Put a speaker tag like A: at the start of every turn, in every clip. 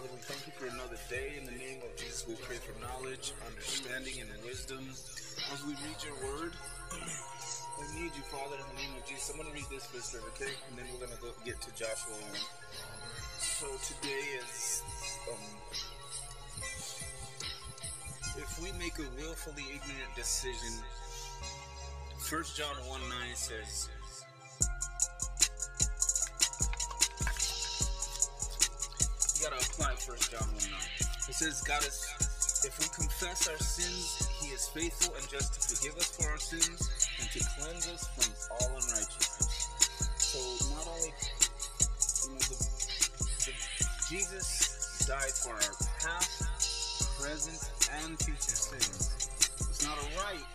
A: Father, we thank you for another day. In the name of Jesus, we pray for knowledge, understanding, and wisdom. As we read your word, we need you, Father, in the name of Jesus. I'm going to read this verse, okay? And then we're going to go get to Joshua 1. So today is, um, if we make a willfully ignorant decision, 1 John 1 9 says, you apply First John 1 9. It says, God is, if we confess our sins, He is faithful and just to forgive us for our sins and to cleanse us from all unrighteousness. So, not only, you know, the, the, Jesus died for our past, present, and future sins. It's not a right,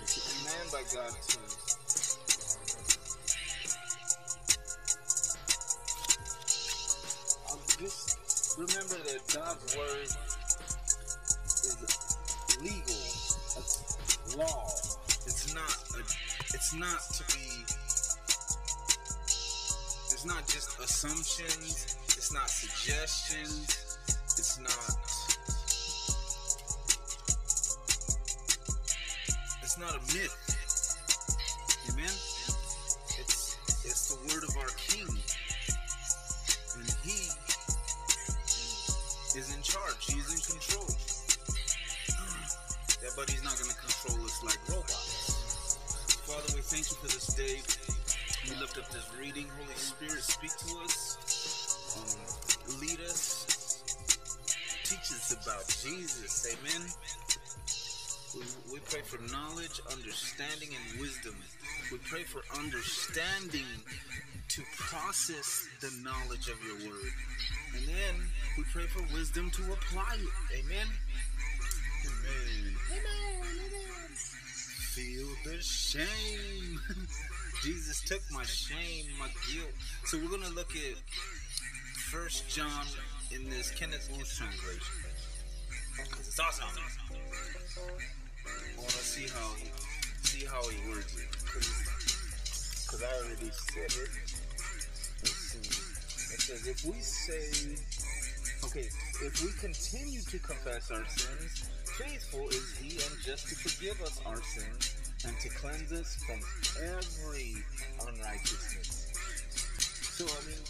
A: it's a command by God to remember that God's word is legal. It's law. It's not. A, it's not to be. It's not just assumptions. It's not suggestions. It's not. It's not a myth. Amen. It's it's the word of our King and he is in charge. He's in control. But he's not going to control us like robots. Father, we thank you for this day. We lift up this reading. Holy Spirit, speak to us. Um, lead us. Teach us about Jesus. Amen. We, we pray for knowledge, understanding, and wisdom. We pray for understanding to process the knowledge of your word. And then we pray for wisdom to apply it. Amen. Amen. Amen. Feel the shame. Jesus took my shame, my guilt. So we're gonna look at First John in this Kenneth Wuest translation. Because it's awesome. I wanna see how he see how he words it. Because I already said it. Let's see. It says, if we say, okay, if we continue to confess our sins, faithful is He and just to forgive us our sins and to cleanse us from every unrighteousness. So, I mean,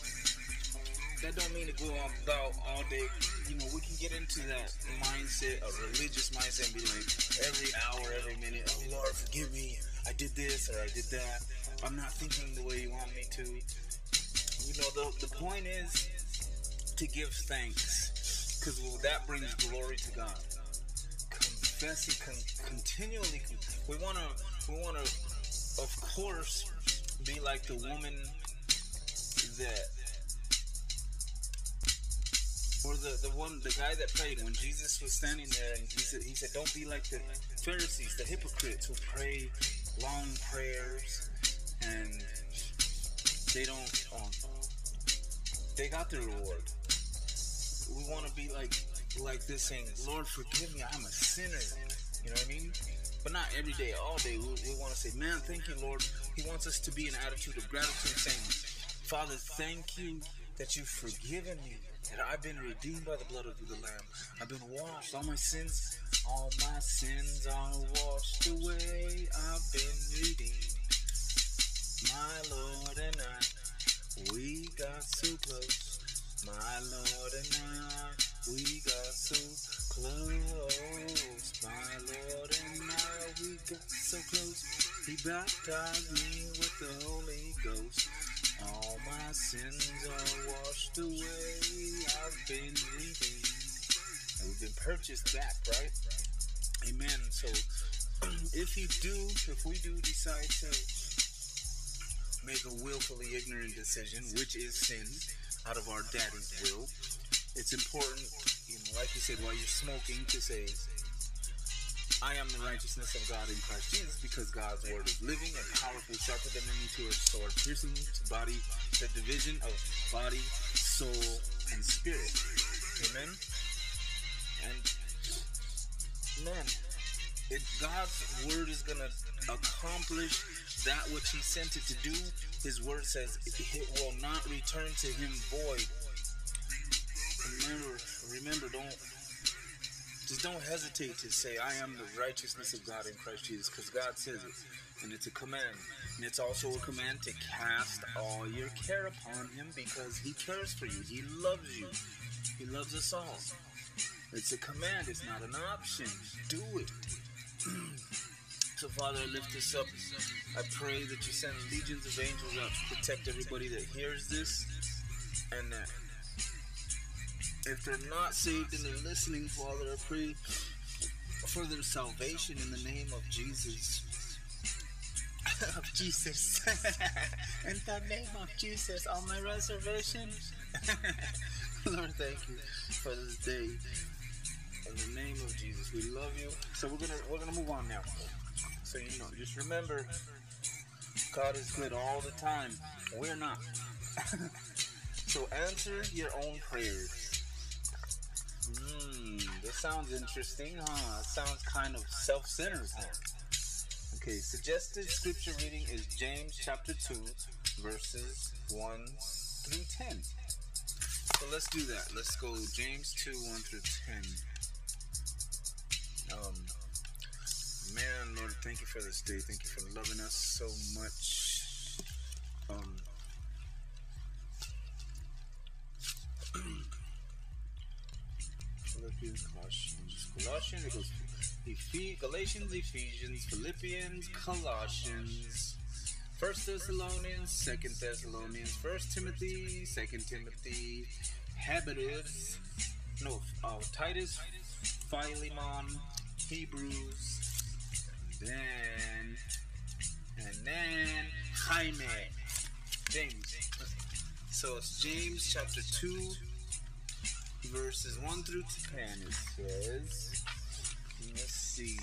A: that don't mean to go on about all day. You know, we can get into that mindset, a religious mindset, and be like, every hour, every minute, oh Lord, forgive me. I did this or I did that. I'm not thinking the way you want me to. You know, the, the point is to give thanks because well, that brings glory to God. Confessing con- continually. We want to, we want to, of course, be like the woman that or the, the one the guy that prayed when Jesus was standing there and he said he said don't be like the Pharisees the hypocrites who pray long prayers and they don't um, they got their reward we want to be like like this saying Lord forgive me I'm a sinner you know what I mean but not every day all day we, we want to say man thank you Lord he wants us to be in an attitude of gratitude saying Father thank you that you've forgiven me that I've been redeemed by the blood of the Lamb. I've been washed. All my sins, all my sins are washed away. I've been redeemed. My Lord and I, we got so close. My Lord and I, we got so close. My Lord and I, we got so close. He baptized me with the Holy Ghost. All my sins are washed away. I've been redeemed. And we've been purchased back, right? Amen. So if you do, if we do decide to make a willfully ignorant decision, which is sin, out of our daddy's will, it's important, you know, like you said, while you're smoking, to say, I am the righteousness of God in Christ Jesus because God's word is living and powerful, sharper than any two-edged sword, piercing to body, the division of body, soul, and spirit. Amen. And man, God's word is gonna accomplish that which He sent it to do. His word says it will not return to Him void. remember, remember, don't just don't hesitate to say, "I am the righteousness of God in Christ Jesus," because God says it, and it's a command. And it's also a command to cast all your care upon Him because He cares for you. He loves you. He loves us all. It's a command. It's not an option. Do it. so, Father, I lift this up. I pray that you send legions of angels out to protect everybody that hears this, and that if they're not saved and they're listening, Father, I pray for their salvation in the name of Jesus. of Jesus. in the name of Jesus, on my reservation. Lord, thank you for this day. In the name of Jesus, we love you. So we're gonna we're gonna move on now. So just remember, God is good all the time. We're not. so answer your own prayers. Hmm, this sounds interesting, huh? It sounds kind of self-centered, huh? Okay, suggested scripture reading is James chapter 2, verses 1 through 10. So let's do that. Let's go James 2, 1 through 10. Um, man, Lord, thank you for this day. Thank you for loving us so much. Um, Philippians, Colossians, Colossians, it goes Ephes- Galatians, Ephesians, Philippians, Colossians, First Thessalonians, Second Thessalonians, First Timothy, Second Timothy, Habakkuk, no, uh, Titus, Philemon, Hebrews, then, and then Jaime, James. So it's James chapter 2, verses 1 through 10. It says, let's see.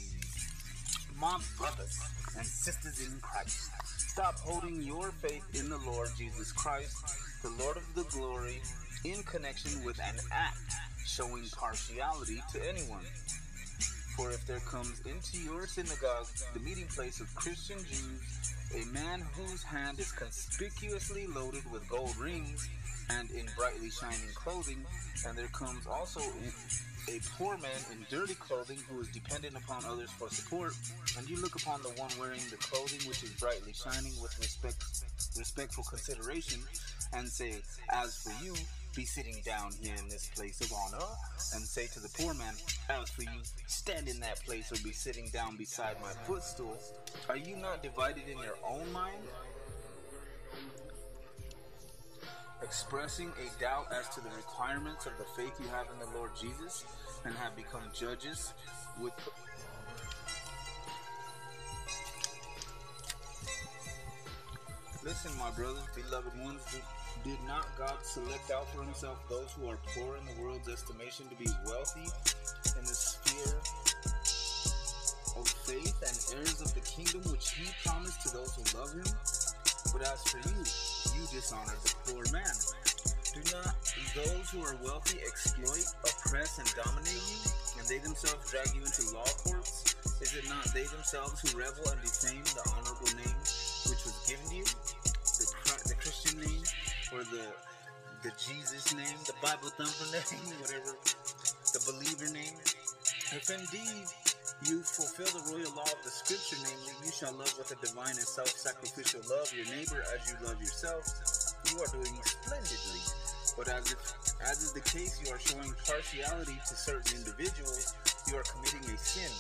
A: My brothers and sisters in Christ, stop holding your faith in the Lord Jesus Christ, the Lord of the glory, in connection with an act showing partiality to anyone. For if there comes into your synagogue, the meeting place of Christian Jews, a man whose hand is conspicuously loaded with gold rings and in brightly shining clothing, and there comes also a poor man in dirty clothing who is dependent upon others for support, and you look upon the one wearing the clothing which is brightly shining with respect, respectful consideration, and say, As for you, be sitting down here in this place of honor, and say to the poor man, As for you, stand in that place or be sitting down beside my footstool. Are you not divided in your own mind? Expressing a doubt as to the requirements of the faith you have in the Lord Jesus, and have become judges with. Listen, my brothers, beloved ones, did not God select out for himself those who are poor in the world's estimation to be wealthy in the sphere of faith and heirs of the kingdom which he promised to those who love him? But as for you, you dishonor the poor man. Do not those who are wealthy exploit, oppress, and dominate you, and they themselves drag you into law courts? Is it not they themselves who revel and defame the honorable name which was given to you? Or the the Jesus name, the Bible thumper name, whatever, the believer name. If indeed you fulfill the royal law of the scripture, namely, you shall love with a divine and self sacrificial love your neighbor as you love yourself, you are doing splendidly. But as if as is the case, you are showing partiality to certain individuals, you are committing a sin,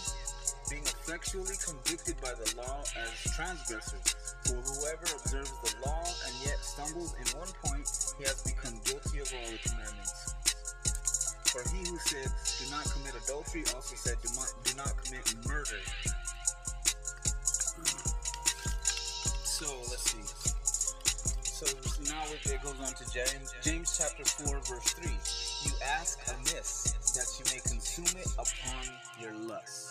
A: being convicted by the law as transgressors. For whoever observes the law and yet stumbles in one point, he has become guilty of all the commandments. For he who said, Do not commit adultery, also said, Do not, do not commit murder. So let's see. So now it goes on to James, James chapter 4, verse 3. You ask amiss that you may consume it upon your lust.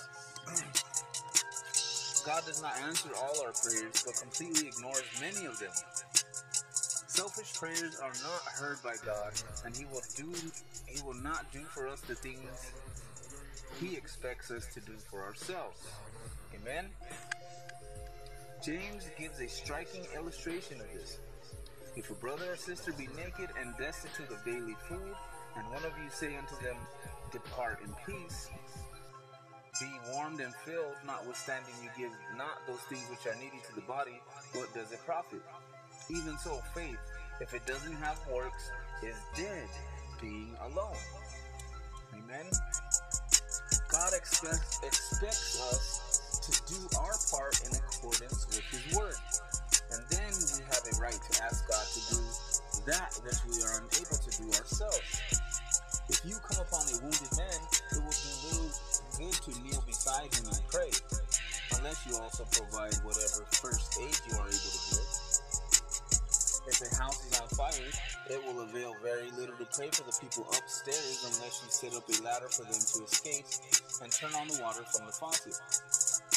A: God does not answer all our prayers, but completely ignores many of them. Selfish prayers are not heard by God, and He will do He will not do for us the things He expects us to do for ourselves. Amen. James gives a striking illustration of this. If a brother or sister be naked and destitute of daily food, And one of you say unto them, Depart in peace, be warmed and filled, notwithstanding you give not those things which are needed to the body, what does it profit? Even so, faith, if it doesn't have works, is dead, being alone. Amen. God expects, expects us to do our part in accordance with His Word. And then we have a right to ask God to do that which we are unable to do ourselves. If you come upon a wounded man, it will be little good to kneel beside him and pray, unless you also provide whatever first aid you are able to give. If a house is on fire, it will avail very little to pray for the people upstairs unless you set up a ladder for them to escape and turn on the water from the faucet.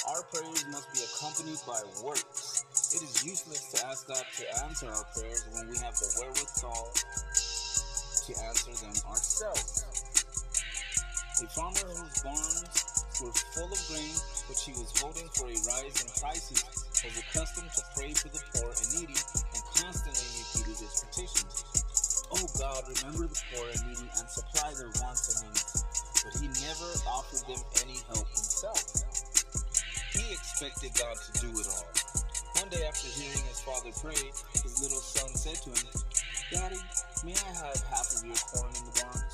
A: Our prayers must be accompanied by works. It is useless to ask God to answer our prayers when we have the wherewithal to answer them ourselves. A farmer whose barns were full of grain, which he was voting for a rise in prices, was accustomed to pray for the poor and needy and constantly repeated his petitions. Oh God, remember the poor and needy and supply their wants and needs. But he never offered them any help himself. He expected God to do it all. One day after hearing his father pray, his little son said to him, Daddy, may I have half of your corn in the barns?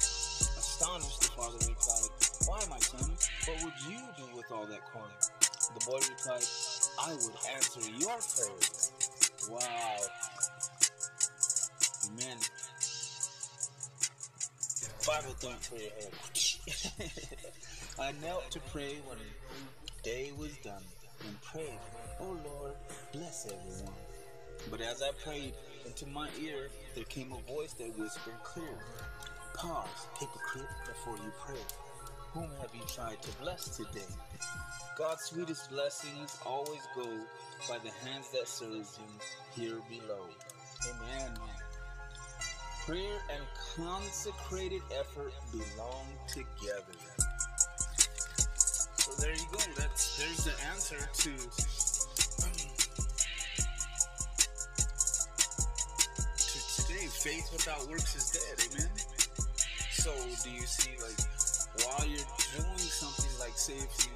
A: Astonished, the father replied, Why, my son? What would you do with all that corn? The boy replied, I would answer your prayers. Wow. Amen. Bible thump for your head. I knelt to pray when day was done and prayed, Oh Lord, bless everyone. But as I prayed, into my ear there came a voice that whispered clear, Pause, hypocrite, before you pray. Whom have you tried to bless today? God's sweetest blessings always go by the hands that serves him here below. Amen. Prayer and consecrated effort belong together. So there you go. That's there's the answer to. Faith without works is dead. Amen. Say if you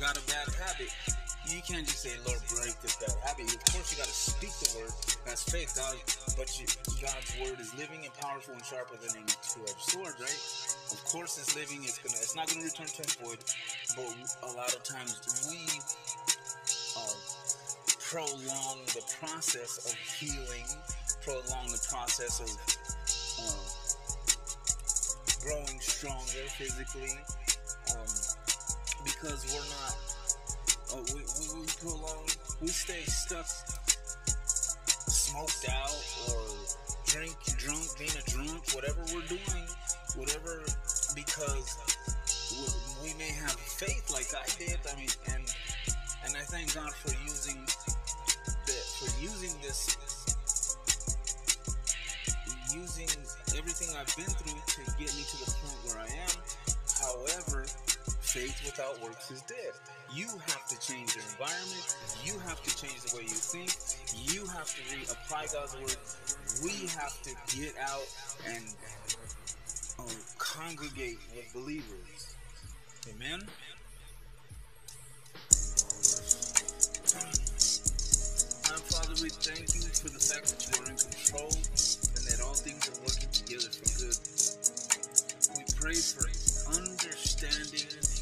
A: got a bad habit, you can't just say, Lord, break this bad habit. Of course, you got to speak the word. That's faith, God. But you, God's word is living and powerful and sharper than any two-edged sword, right? Of course, it's living. It's gonna. It's not gonna return to void. But a lot of times we uh, prolong the process of healing, prolong the process of uh, growing stronger physically, because we're not uh, we, we, we prolong, we stay stuck, smoked out, or drink, drunk, being a drunk, whatever we're doing, whatever, because we, we may have faith like I did. I mean, and and I thank God for using the, for using this, using everything I've been through to get me to the point where I am. However, faith without works is dead. You have to change your environment. You have to change the way you think. You have to reapply God's word. We have to get out and um, congregate with believers. Amen. Our Father, we thank you for the fact that you are in control and that all things are working together for good. We pray for understanding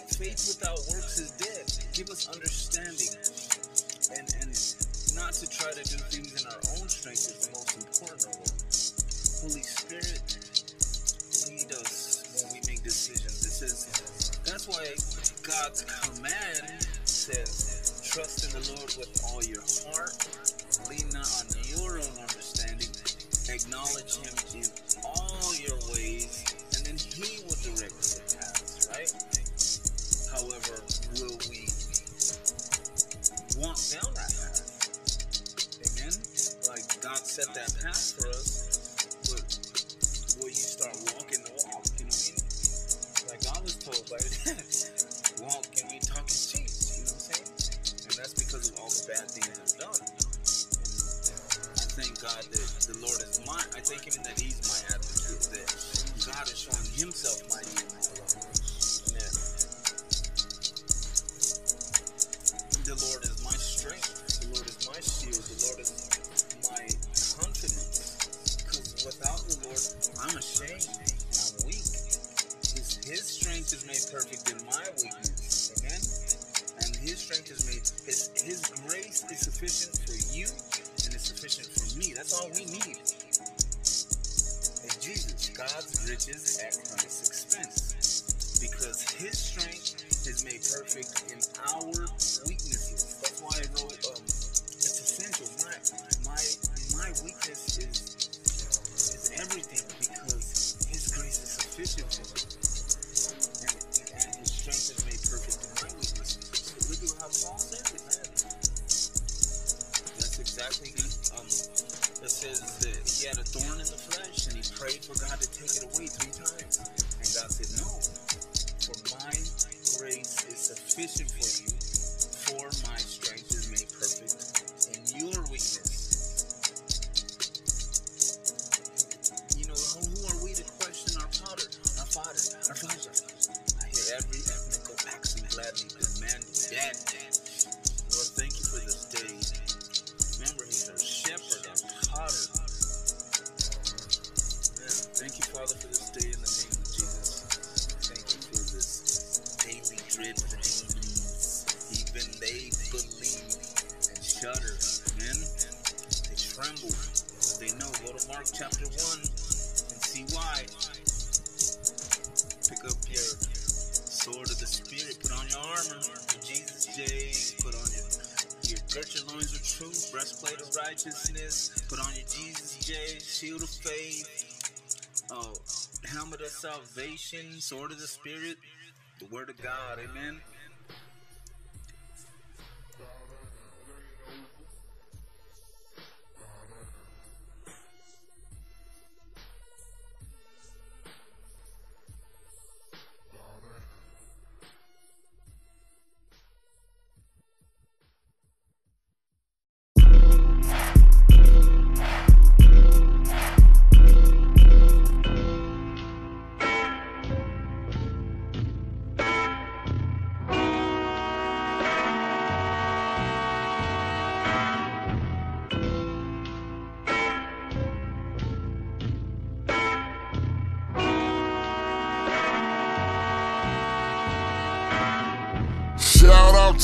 A: that faith without works is dead. Give us understanding and and not to try to do things in our own strength is the most important of all. Holy Spirit, lead us when we make decisions. It says that's why God's command says, trust in the Lord with all your heart, lean not on your own understanding, acknowledge him in all your ways, and then he will direct set that path for us, but will you start walking the walk? You know what I mean? Like I was told, like, walk and we talking cheap. You know what I'm saying? And that's because of all the bad things I've done. And I thank God that the Lord is my. I thank Him that He's my advocate. That God is showing Himself mighty in my. The Lord is my strength. The Lord is my shield. The Lord is Lord, I'm ashamed. I'm weak. His, his strength is made perfect in my weakness. Amen. And His strength is made. His His grace is sufficient for you, and it's sufficient for me. That's all we need. And Jesus, God's riches at Christ's expense, because His strength is made perfect in our weaknesses. That's why I wrote. Um, it's essential. My my my weakness is everything because His grace is sufficient for me, and, His strength is made perfect in my weaknesses. So look at how Paul says it, man. That's exactly um. It says that he had a thorn in the flesh, and he prayed for God to take it away three times, and God said, "No, for my grace is sufficient for Spirit. Put on your armor. Jesus J. Put on your your girt loins with truth, breastplate of righteousness. Put on your Jesus J, shield of faith, oh, helmet of salvation, sword of the Spirit, the Word of God. Amen.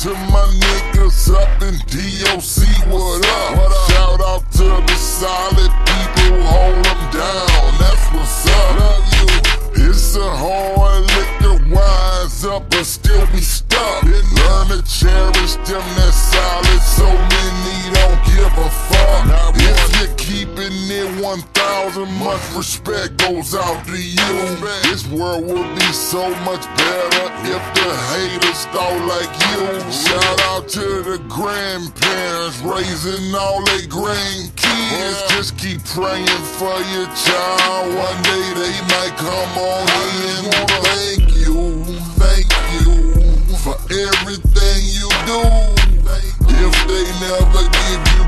B: To my niggas up in DOC, what up? Shout out to the solid people, hold them down, that's what's up. It's a hard liquor, wise up, but much respect goes out to you. This world would be so much better if the haters thought like you. Shout out to the grandparents raising all their grandkids. Just keep praying for your child. One day they might come on in. Thank you, thank you for everything you do. If they never give you